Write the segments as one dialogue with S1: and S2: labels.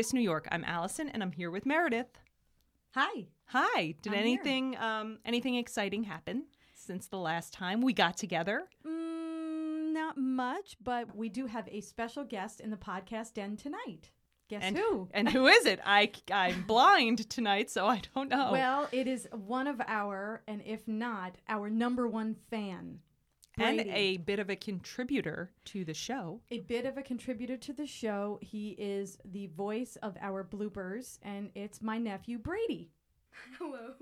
S1: Nefarious New York. I'm Allison, and I'm here with Meredith.
S2: Hi.
S1: Hi. Did
S2: I'm
S1: anything um, anything exciting happen since the last time we got together?
S2: Mm, not much, but we do have a special guest in the podcast den tonight. Guess
S1: And
S2: who?
S1: And who is it? I I'm blind tonight, so I don't know.
S2: Well, it is one of our, and if not, our number one fan.
S1: And a bit of a contributor to the show.
S2: a bit of a contributor to the show. He is the voice of our bloopers, and it's my nephew Brady.
S3: Hello.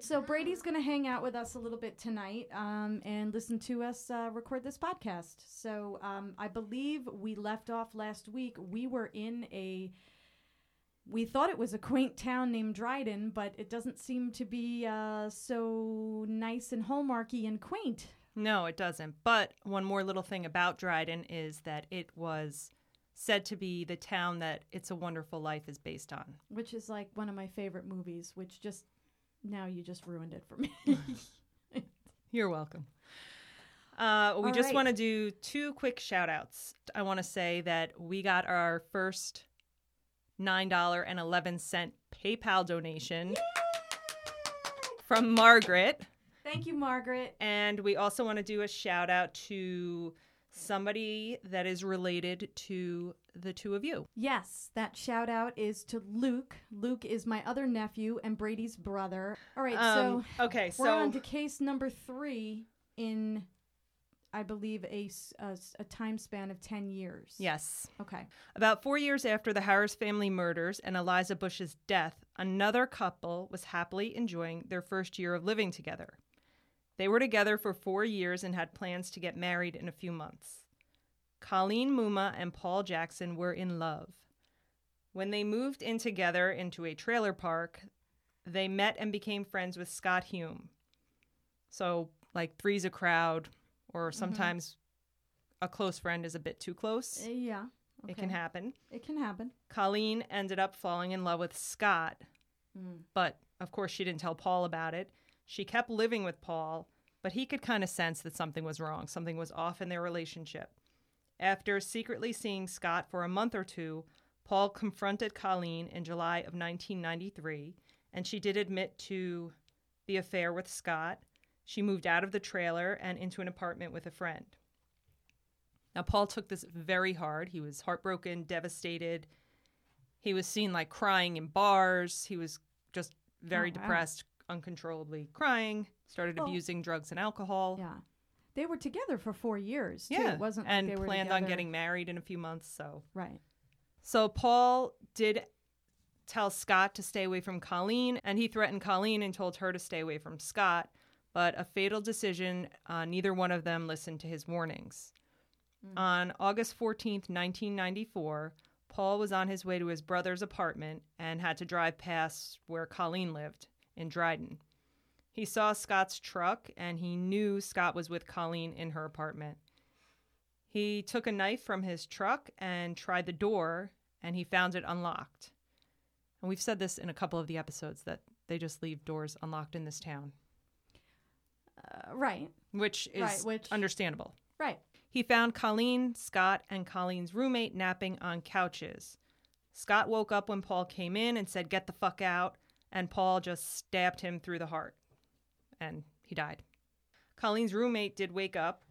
S2: So Brady's going to hang out with us a little bit tonight um, and listen to us uh, record this podcast. So um, I believe we left off last week. We were in a. We thought it was a quaint town named Dryden, but it doesn't seem to be uh, so nice and hallmarky and quaint.
S1: No, it doesn't. But one more little thing about Dryden is that it was said to be the town that It's a Wonderful Life is based on.
S2: which is like one of my favorite movies which just now you just ruined it for me
S1: You're welcome. Uh, we
S2: All
S1: just
S2: right.
S1: want to do two quick shout outs. I want to say that we got our first $9.11 PayPal donation from Margaret.
S2: Thank you margaret.
S1: And we also want to do a shout out to somebody that is related to the two of you.
S2: yes that shout out is to luke. Luke is my other nephew and brady's brother. All right
S1: Um,
S2: so
S1: okay,
S2: we're
S1: so
S2: on to case number three in i believe a a time span of 10 years.
S1: Yes,
S2: okay.
S1: About four years after the Harris family murders and Eliza Bush's death, another couple was happily enjoying their first year of living together. They were together for four years and had plans to get married in a few months. Colleen Muma and Paul Jackson were in love. When they moved in together into a trailer park, they met and became friends with Scott Hume. So, like, three's a crowd, or sometimes a close friend is a bit too close.
S2: Uh, yeah
S1: It can happen.
S2: it can happen
S1: Colleen ended up falling in love with Scott,
S2: Mm.
S1: but of course she didn't tell Paul about it. She kept living with Paul, but he could kind of sense that something was wrong, something was off in their relationship. After secretly seeing Scott for a month or two, Paul confronted Colleen in July of 1993, and she did admit to the affair with Scott. She moved out of the trailer and into an apartment with a friend. Now, Paul took this very hard. He was heartbroken, devastated. He was seen like crying in bars. He was just very
S2: Oh, wow.
S1: depressed, uncontrollably crying, started
S2: Well-
S1: abusing drugs and alcohol.
S2: yeah they were together for four years too.
S1: Yeah,
S2: it wasn't like
S1: and
S2: were
S1: planned on getting married in a few months. So,
S2: right
S1: so Paul did tell Scott to stay away from Colleen, and he threatened Colleen and told her to stay away from Scott. But a fatal decision, uh, neither one of them listened to his warnings. On August 14th, 1994, Paul was on his way to his brother's apartment and had to drive past where Colleen lived in Dryden. He saw Scott's truck and he knew Scott was with Colleen in her apartment. He took a knife from his truck and tried the door, and he found it unlocked. And we've said this in a couple of the episodes that they just leave doors unlocked in this town,
S2: uh, right
S1: which is
S2: Right, which-
S1: understandable.
S2: right
S1: He found Colleen, Scott, and Colleen's roommate napping on couches. Scott woke up when Paul came in and said, Get the fuck out. And Paul just stabbed him through the heart. And he died. Colleen's roommate did wake up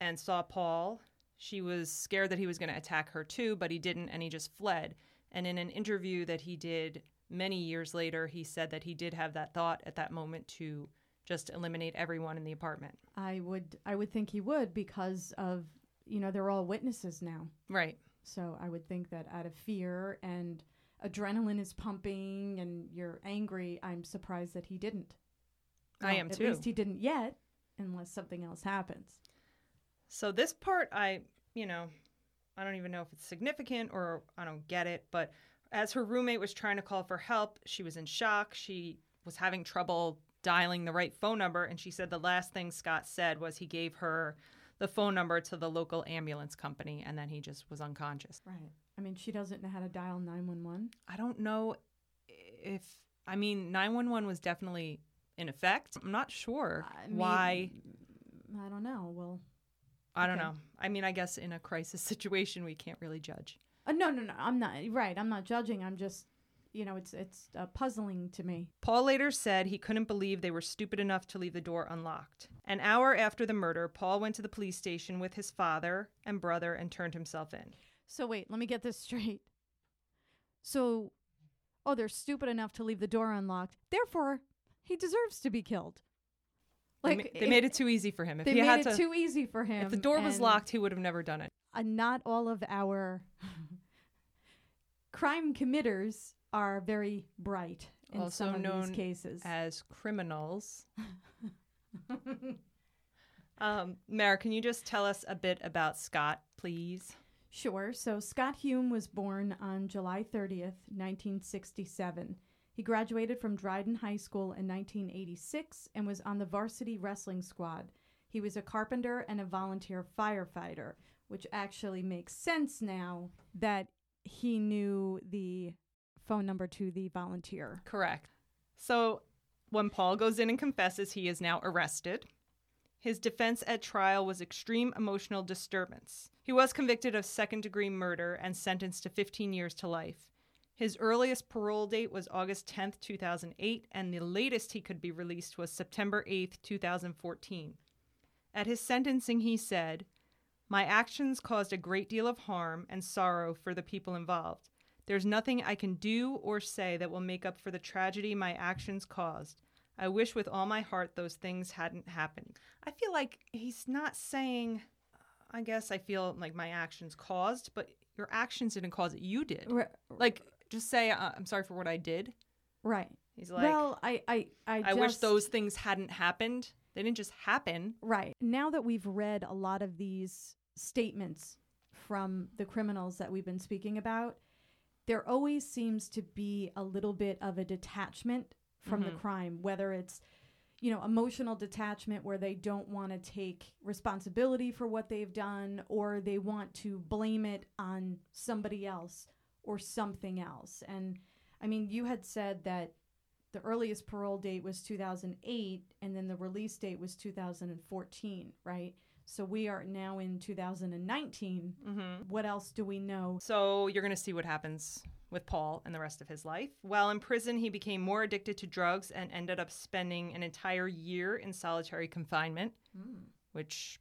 S1: and saw Paul. She was scared that he was going to attack her too, but he didn't, and he just fled. And in an interview that he did many years later, he said that he did have that thought at that moment to just eliminate everyone in the apartment.
S2: I would I would think he would because of you know they're all witnesses now.
S1: Right.
S2: So I would think that out of fear and adrenaline is pumping and you're angry, I'm surprised that he didn't.
S1: I am
S2: At
S1: too.
S2: At least he didn't yet, unless something else happens.
S1: So this part, I, you know, I don't even know if it's significant or I don't get it, but as her roommate was trying to call for help, she was in shock. She was having trouble dialing the right phone number, and she said the last thing Scott said was he gave her the phone number to the local ambulance company, and then he just was unconscious.
S2: Right. I mean, she doesn't know how to dial 911.
S1: I don't know if I mean 911 was definitely in effect. I'm not sure
S2: I mean,
S1: why.
S2: I don't know. Well,
S1: I don't
S2: okay.
S1: know. I mean, I guess in a crisis situation, we can't really judge.
S2: Uh, no, no, no. I'm not right. I'm not judging. I'm just, you know, it's it's uh, puzzling to me.
S1: Paul later said he couldn't believe they were stupid enough to leave the door unlocked. An hour after the murder, Paul went to the police station with his father and brother and turned himself in.
S2: So wait, let me get this straight. So, oh, they're stupid enough to leave the door unlocked. Therefore, he deserves to be killed.
S1: They ma- they, made it too easy for him. If
S2: they
S1: he
S2: made
S1: had
S2: it
S1: to,
S2: too easy for him.
S1: if the door was locked, he would have never done it.
S2: uh, not all of our crime committers are very bright in
S1: Also
S2: some of
S1: known
S2: these cases.
S1: As criminals. Um, Mara, can you just tell us a bit about Scott, please?
S2: Sure. So Scott Hume was born on July 30th, 1967. He graduated from Dryden High School in 1986 and was on the varsity wrestling squad. He was a carpenter and a volunteer firefighter, which actually makes sense now that he knew the phone number to the volunteer.
S1: Correct. So when Paul goes in and confesses, he is now arrested. His defense at trial was extreme emotional disturbance. He was convicted of second degree murder and sentenced to 15 years to life. His earliest parole date was August 10, 2008, and the latest he could be released was September 8, 2014. At his sentencing, he said, My actions caused a great deal of harm and sorrow for the people involved. There's nothing I can do or say that will make up for the tragedy my actions caused. I wish with all my heart those things hadn't happened. I feel like he's not saying, I guess I feel like my actions caused, but your actions didn't cause it. You did. Like, just say, uh, I'm sorry for what I did.
S2: right.
S1: He's like,
S2: well, I I I,
S1: I wish those things hadn't happened. They didn't just happen.
S2: Right. Now that we've read a lot of these statements from the criminals that we've been speaking about, there always seems to be a little bit of a detachment from the
S1: Mhm.
S2: crime, whether it's you know, emotional detachment where they don't want to take responsibility for what they've done or they want to blame it on somebody else or something else. And I mean, you had said that the earliest parole date was 2008 and then the release date was 2014, right? So we are now in 2019.
S1: Mm-hmm.
S2: What else do we know?
S1: So you're going to see what happens with Paul and the rest of his life. While in prison, he became more addicted to drugs and ended up spending an entire year in solitary confinement, which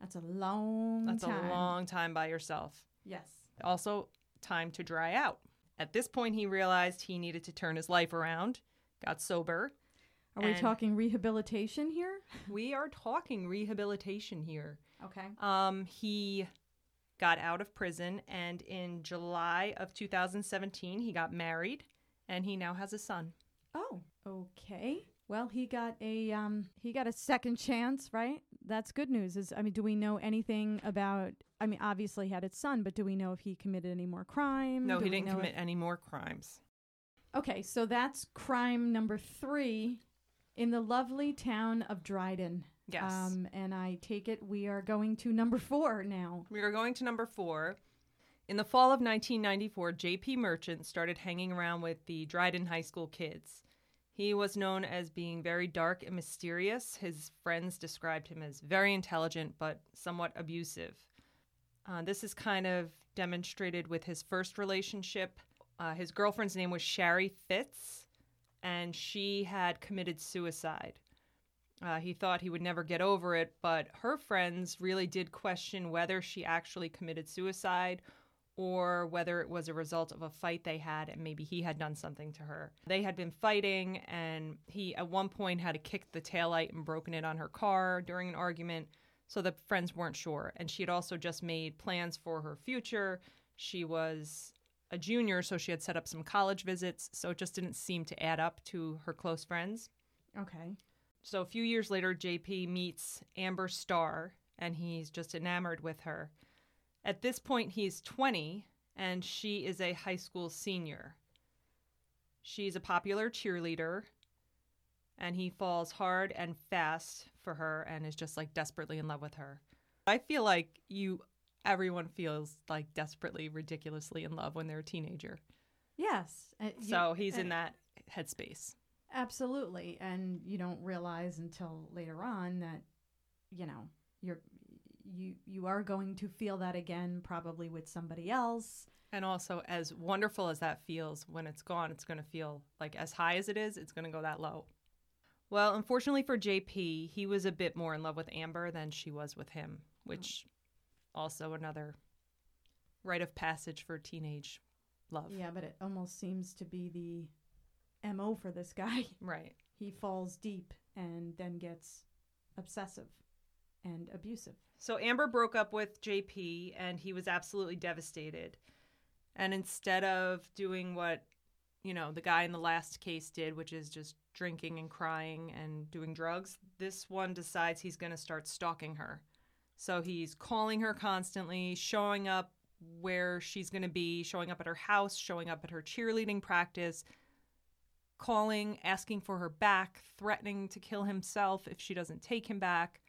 S2: That's a long
S1: that's
S2: time.
S1: a long time by yourself.
S2: Yes.
S1: Also, time to dry out. At this point, he realized he needed to turn his life around, got sober.
S2: Are we talking rehabilitation here?
S1: We are talking rehabilitation here.
S2: Okay.
S1: Um, he got out of prison, and in July of 2017, he got married, and he now has a son.
S2: Oh, okay. Well, he got a um he got a second chance, right? That's good news. Is I mean, do we know anything about I mean, obviously he had his son, but do we know if he committed any more crime?
S1: No,
S2: Do
S1: he didn't commit
S2: if-
S1: any more crimes.
S2: Okay, so that's crime number 3 in the lovely town of Dryden.
S1: Yes.
S2: Um and I take it we are going to number 4 now.
S1: we are going to number four. In the fall of 1994, J.P. Merchant started hanging around with the Dryden High School kids. He was known as being very dark and mysterious. His friends described him as very intelligent but somewhat abusive. Uh, this is kind of demonstrated with his first relationship. Uh, his girlfriend's name was Shari Fitz, and she had committed suicide. Uh, he thought he would never get over it, but her friends really did question whether she actually committed suicide or whether it was a result of a fight they had and maybe he had done something to her. They had been fighting, and he at one point had kicked the taillight and broken it on her car during an argument, so the friends weren't sure. And she had also just made plans for her future. She was a junior, so she had set up some college visits, so it just didn't seem to add up to her close friends.
S2: Okay.
S1: So a few years later, JP meets Amber Starr, and he's just enamored with her. At this point, he's 20, and she is a high school senior. She's a popular cheerleader, and he falls hard and fast for her and is just like desperately in love with her. I feel like you, everyone feels like desperately, ridiculously in love when they're a teenager.
S2: Yes. uh, you-
S1: So he's
S2: uh,
S1: in that headspace.
S2: Absolutely. And you don't realize until later on that, you know, you're you you are going to feel that again probably with somebody else.
S1: And also, as wonderful as that feels, when it's gone, it's going to feel like as high as it is, it's going to go that low. Well, unfortunately for JP, he was a bit more in love with Amber than she was with him, which also another rite of passage for teenage love.
S2: Yeah, but it almost seems to be the MO for this guy.
S1: Right.
S2: He falls deep and then gets obsessive and abusive.
S1: So Amber broke up with JP and he was absolutely devastated. And instead of doing what, you know, the guy in the last case did, which is just drinking and crying and doing drugs, this one decides he's going to start stalking her. So he's calling her constantly, showing up where she's going to be, showing up at her house, showing up at her cheerleading practice, calling, asking for her back, threatening to kill himself if she doesn't take him back.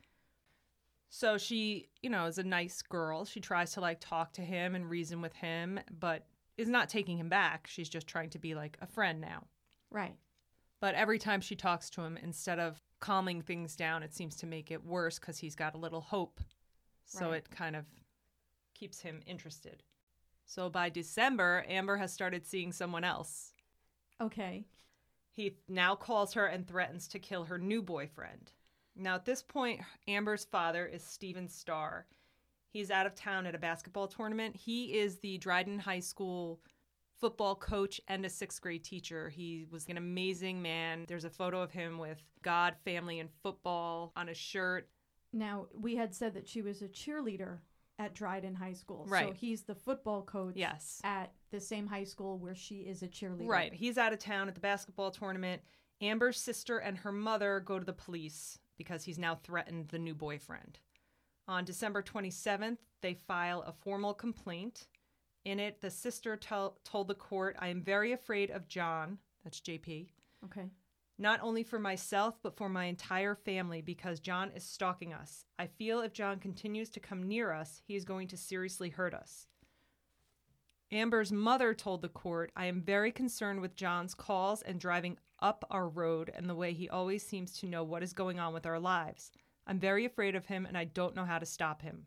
S1: So she, you know, is a nice girl. She tries to like talk to him and reason with him, but is not taking him back. She's just trying to be like a friend now.
S2: Right.
S1: But every time she talks to him, instead of calming things down, it seems to make it worse because he's got a little hope. So
S2: Right.
S1: it kind of keeps him interested. So by December, Amber has started seeing someone else.
S2: Okay.
S1: He now calls her and threatens to kill her new boyfriend. Now, at this point, Amber's father is Stephen Starr. He's out of town at a basketball tournament. He is the Dryden High School football coach and a sixth grade teacher. He was an amazing man. There's a photo of him with God, family, and football on a shirt.
S2: Now, we had said that she was a cheerleader at Dryden High School.
S1: Right.
S2: So he's the football coach
S1: Yes.
S2: at the same high school where she is a cheerleader.
S1: Right. He's out of town at the basketball tournament. Amber's sister and her mother go to the police because he's now threatened the new boyfriend. On December 27th, they file a formal complaint. In it, the sister tell, told the court, I am very afraid of John, that's JP,
S2: Okay.
S1: Not only for myself, but for my entire family because John is stalking us. I feel if John continues to come near us, he is going to seriously hurt us. Amber's mother told the court, I am very concerned with John's calls and driving up our road and the way he always seems to know what is going on with our lives. I'm very afraid of him and I don't know how to stop him.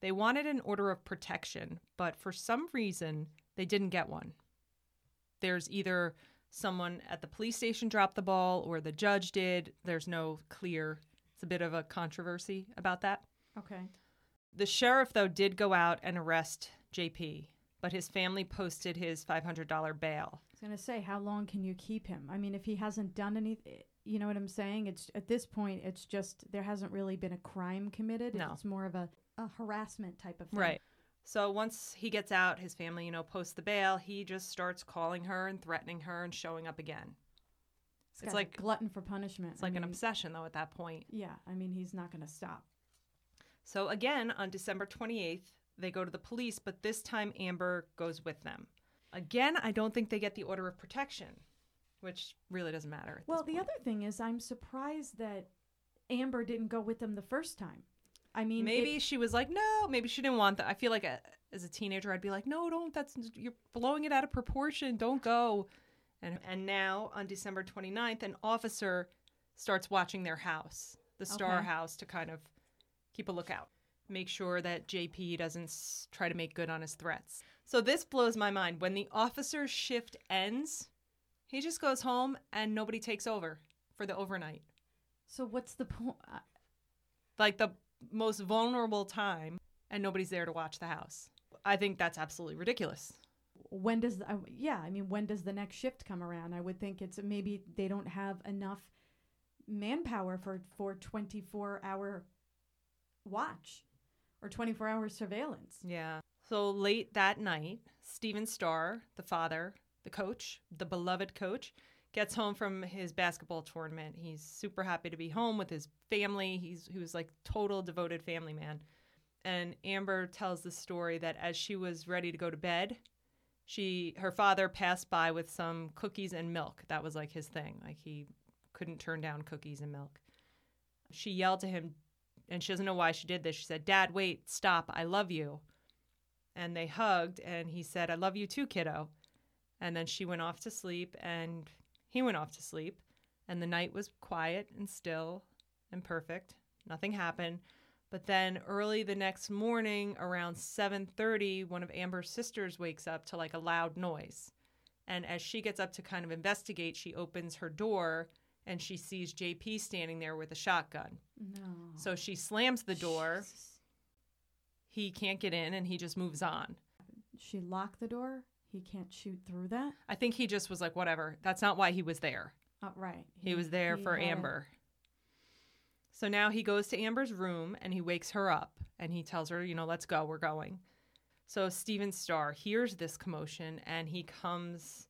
S1: They wanted an order of protection, but for some reason, they didn't get one. There's either someone at the police station dropped the ball or the judge did. There's no clear, it's a bit of a controversy about that.
S2: Okay.
S1: The sheriff, though, did go out and arrest JP, but his family posted his $500 bail.
S2: I was going to say, how long can you keep him? I mean, if he hasn't done anything, you know what I'm saying? It's At this point, it's just, there hasn't really been a crime committed.
S1: No.
S2: It's more of a, a harassment type of thing.
S1: Right. So once he gets out, his family, you know, posts the bail. He just starts calling her and threatening her and showing up again.
S2: This
S1: It's like-
S2: glutton for punishment.
S1: It's
S2: I
S1: like an obsession, though, at that point.
S2: Yeah. I mean, he's not going to stop.
S1: So again, on December 28th, they go to the police, but this time Amber goes with them. Again, I don't think they get the order of protection, which really doesn't matter. at
S2: Well, the other thing is, I'm surprised that Amber didn't go with them the first time. I mean,
S1: maybe
S2: it-
S1: she was like, no, maybe she didn't want that. I feel like a, as a teenager, I'd be like, no, don't. That's you're blowing it out of proportion. Don't go. And and now on December 29th, an officer starts watching their house, the Starr
S2: Okay.
S1: House, to kind of keep a lookout, make sure that JP doesn't s- try to make good on his threats. So this blows my mind. When the officer's shift ends, he just goes home and nobody takes over for the overnight.
S2: so what's the point?
S1: Uh, like the most vulnerable time and nobody's there to watch the house. I think that's absolutely ridiculous.
S2: When does the, yeah? I mean, when does the next shift come around? I would think it's maybe they don't have enough manpower for for 24 hour watch or 24 hour surveillance.
S1: Yeah. So late that night, Stephen Starr, the father, the coach, the beloved coach, gets home from his basketball tournament. He's super happy to be home with his family. He's he was like total devoted family man. And Amber tells the story that as she was ready to go to bed, she her father passed by with some cookies and milk. That was like his thing. Like he couldn't turn down cookies and milk. She yelled to him and she doesn't know why she did this. She said, "Dad, wait, stop. I love you." And they hugged and he said, "I love you too, kiddo." And then she went off to sleep and he went off to sleep and the night was quiet and still and perfect. Nothing happened. But then early the next morning around 7:30, one of Amber's sisters wakes up to like a loud noise. And as she gets up to kind of investigate, she opens her door and she sees JP standing there with a shotgun.
S2: No.
S1: So she slams the door.
S2: Jesus.
S1: He can't get in and he just moves on.
S2: She locked the door. He can't shoot through that.
S1: I think he just was like, whatever. That's not why he was there.
S2: Oh, right.
S1: He was there
S2: he
S1: for
S2: had it.
S1: Amber. So now he goes to Amber's room and he wakes her up and he tells her, you know, let's go, we're going. So Stephen Starr hears this commotion and he comes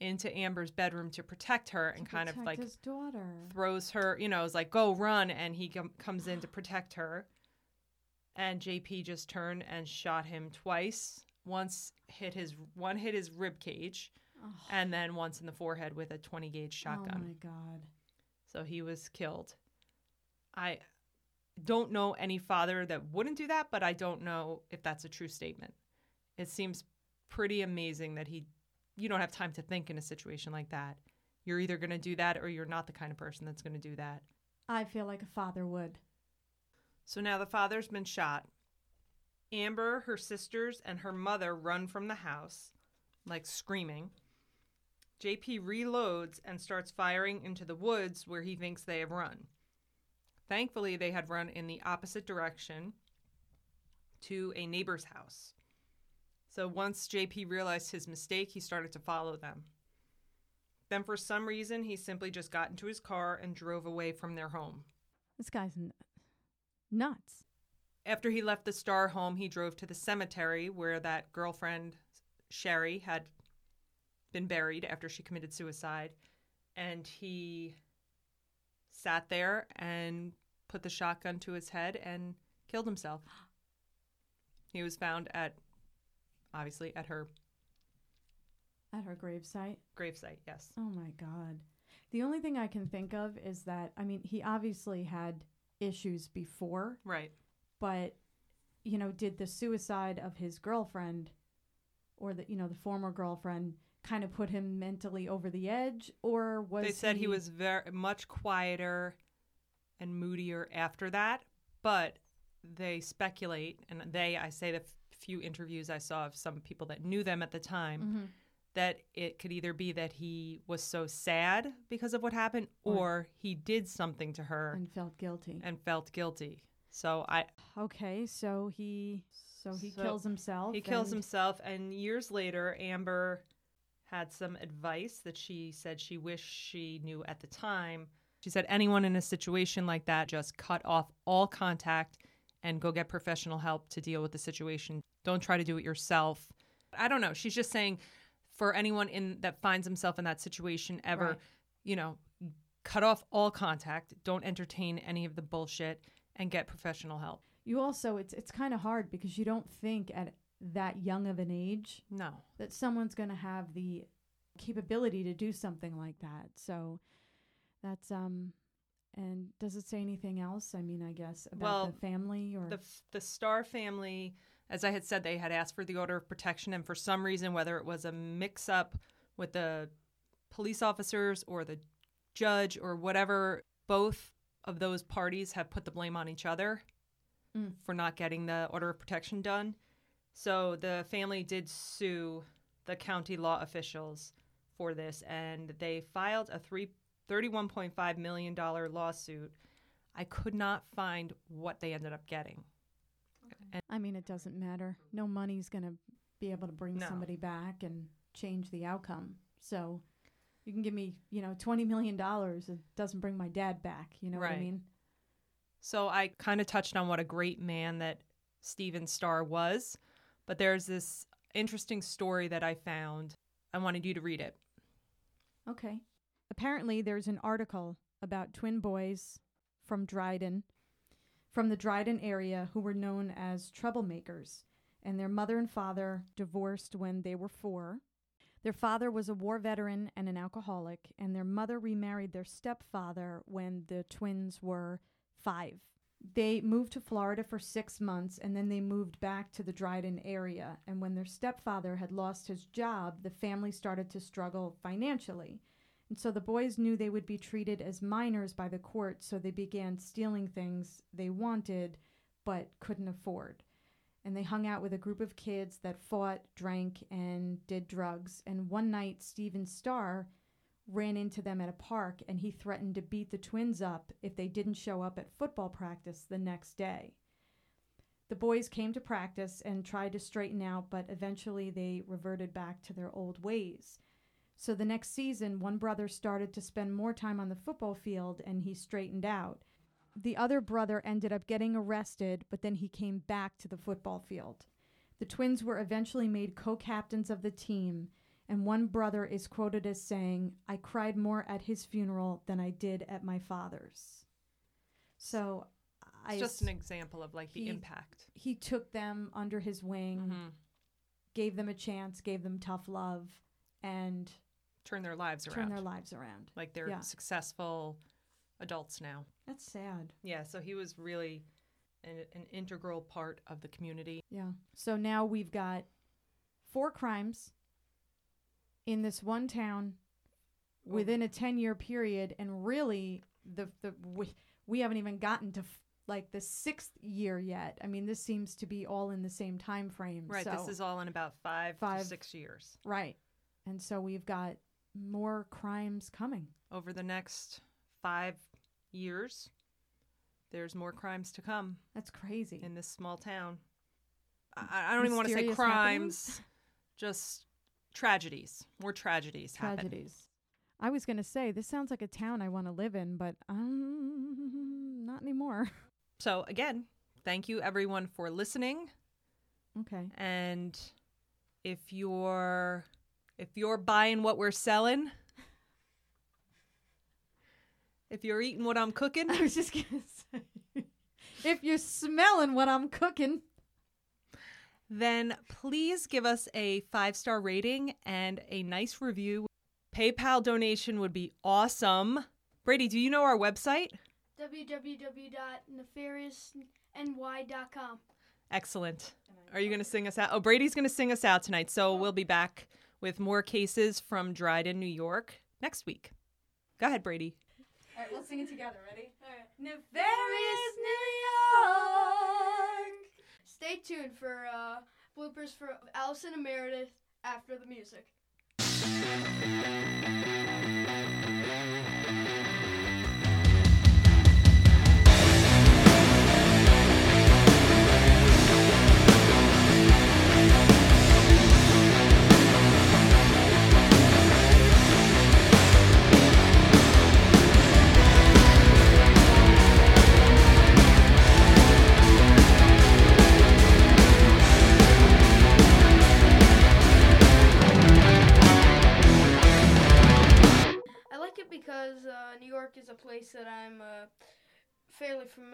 S1: into Amber's bedroom to protect her and kind of like
S2: his daughter.
S1: throws her, you know, is like, go run. And he com- comes in to protect her. And JP just turned and shot him twice. Once hit his, one hit his rib cage,
S2: Oh,
S1: and then once in the forehead with a 20 gauge shotgun.
S2: Oh my god.
S1: So he was killed. I don't know any father that wouldn't do that, but I don't know if that's a true statement. It seems pretty amazing that he you don't have time to think in a situation like that. You're either going to do that or you're not the kind of person that's going to do that.
S2: I feel like a father would.
S1: So now the father's been shot. Amber, her sisters, and her mother run from the house, like screaming. JP reloads and starts firing into the woods where he thinks they have run. Thankfully, they had run in the opposite direction to a neighbor's house. So once JP realized his mistake, he started to follow them. Then, for some reason, he simply just got into his car and drove away from their home.
S2: This guy's n- nuts.
S1: After he left the Starr home, he drove to the cemetery where that girlfriend, Sherry, had been buried after she committed suicide. And he sat there and put the shotgun to his head and killed himself. He was found at, obviously, at her
S2: At her gravesite.
S1: gravesite, yes.
S2: Oh my god. The only thing I can think of is that I mean he obviously had issues before,
S1: Right.
S2: But you know, did the suicide of his girlfriend or the you know, the former girlfriend kind of put him mentally over the edge or was
S1: they said he was very much quieter and moodier after that, but they speculate, and they, I say the f- few interviews I saw of some people that knew them at the time,
S2: Mhm.
S1: that it could either be that he was so sad because of what happened,
S2: Or-
S1: or he did something to her
S2: and felt guilty.
S1: and felt guilty. So I,
S2: Okay, so he so he
S1: So
S2: kills himself.
S1: he kills
S2: and-
S1: himself, and years later, Amber had some advice that she said she wished she knew at the time. She said, anyone in a situation like that, just cut off all contact and go get professional help to deal with the situation. Don't try to do it yourself. I don't know. She's just saying for anyone in that finds himself in that situation ever,
S2: Right.
S1: you know, cut off all contact, don't entertain any of the bullshit and get professional help.
S2: You also it's it's kind of hard because you don't think at that young of an age
S1: No.
S2: that someone's going to have the capability to do something like that. So that's um and does it say anything else? I mean, I guess about
S1: Well,
S2: the family or
S1: the the Starr family, as I had said, they had asked for the order of protection, and for some reason, whether it was a mix up with the police officers or the judge or whatever, both of those parties have put the blame on each other
S2: Mm.
S1: for not getting the order of protection done. So the family did sue the county law officials for this, and they filed a three. $31.5 million lawsuit. I could not find what they ended up getting.
S2: I mean, it doesn't matter. No money's going to be able to bring
S1: No.
S2: somebody back and change the outcome. So you can give me, you know, 20 million dollars it doesn't bring my dad back, you know what I mean?
S1: So I kind of touched on what a great man that Stephen Starr was, but there's this interesting story that I found. I wanted you to read it.
S2: Okay. Apparently, there's an article about twin boys from Dryden, from the Dryden area, who were known as troublemakers, and their mother and father divorced when they were four. Their father was a war veteran and an alcoholic, and their mother remarried their stepfather when the twins were five. They moved to Florida for six months and then they moved back to the Dryden area. And when their stepfather had lost his job, the family started to struggle financially. And so the boys knew they would be treated as minors by the court, so they began stealing things they wanted but couldn't afford. And they hung out with a group of kids that fought, drank, and did drugs. And one night, Stephen Starr ran into them at a park and he threatened to beat the twins up if they didn't show up at football practice the next day. The boys came to practice and tried to straighten out, but eventually they reverted back to their old ways. So the next season, one brother started to spend more time on the football field and he straightened out. The other brother ended up getting arrested, but then he came back to the football field. The twins were eventually made co captains of the team, and one brother is quoted as saying, I cried more at his funeral than I did at my father's. So I
S1: It's just an example of like the
S2: he-
S1: impact.
S2: he took them under his wing,
S1: hmm
S2: gave them a chance, gave them tough love, and
S1: Turn their lives around.
S2: turned their lives around.
S1: like they're
S2: Yeah.
S1: successful adults now.
S2: That's sad.
S1: Yeah, so he was really an, an integral part of the community.
S2: Yeah. So now we've got four crimes in this one town within a 10 year period and really the the we, we haven't even gotten to f- like the 6th year yet. I mean, this seems to be all in the same time frame.
S1: Right,
S2: So,
S1: this is all in about five,
S2: Five.
S1: to six years.
S2: right. And so we've got more crimes coming.
S1: Over the next five years, there's more crimes to come
S2: That's crazy.
S1: in this small town. I, I don't even want to say
S2: Mysterious
S1: crimes, just tragedies, more tragedies, happen.
S2: Tragedies. I was going to say this sounds like a town I want to live in, but um not anymore.
S1: So again, thank you everyone for listening.
S2: Okay.
S1: And if you're if you're buying what we're selling, if you're eating what I'm cooking,
S2: I was just gonna say, if you're smelling what I'm cooking,
S1: then please give us a five star rating and a nice review. PayPal donation would be awesome. Brady, do you know our website?
S3: www.nefariousny.com.
S1: Excellent. Are you going to sing us out? Oh, Brady's going to sing us out tonight. So we'll be back with more cases from Dryden, New York next week. Go ahead, Brady.
S2: All right, let's sing it together. Ready?
S3: Nefarious New York. Stay tuned for uh, bloopers for Allison and Meredith after the music.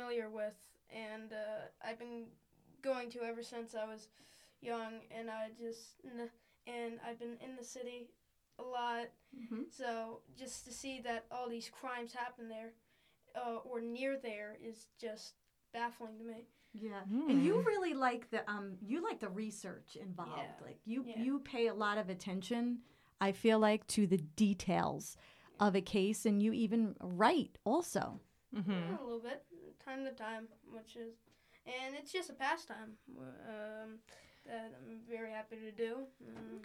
S3: Familiar with, and uh, I've been going to ever since I was young, and I just and I've been in the city a lot.
S2: Mm-hmm.
S3: So just to see that all these crimes happen there, uh, or near there, is just baffling to me.
S2: Yeah.
S1: Hmm.
S2: And you really like the um you like the research involved.
S3: Yeah.
S2: Like you
S3: Yeah.
S2: you pay a lot of attention, I feel like, to the details of a case and you even write also.
S1: Mm-hmm.
S3: Yeah, a little bit, time to time, which is, and it's just a pastime um, that I'm very happy to do.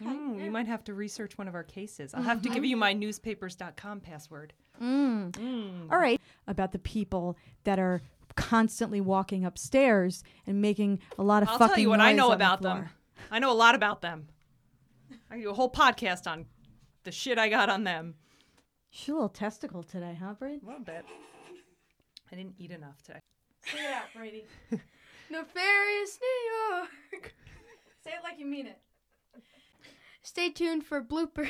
S3: Um,
S1: Mm, You might have to research one of our cases. I'll have to give you my newspapers.com password.
S2: Mm.
S1: Mm.
S2: All right. About the people that are constantly walking upstairs and making a lot of
S1: I'll
S2: fucking
S1: tell you what I know
S2: on the
S1: about them. I know a lot about them. I can do a whole podcast on the shit I got on them.
S2: She's a little testicle today, huh, Brad?
S1: A little bit. I didn't eat enough today.
S2: Say it out, Brady.
S3: Nefarious New York.
S2: Say it like you mean it.
S3: Stay tuned for bloopers.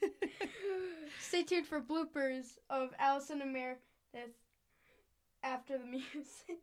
S3: Stay tuned for bloopers of Allison and Meredith after the music.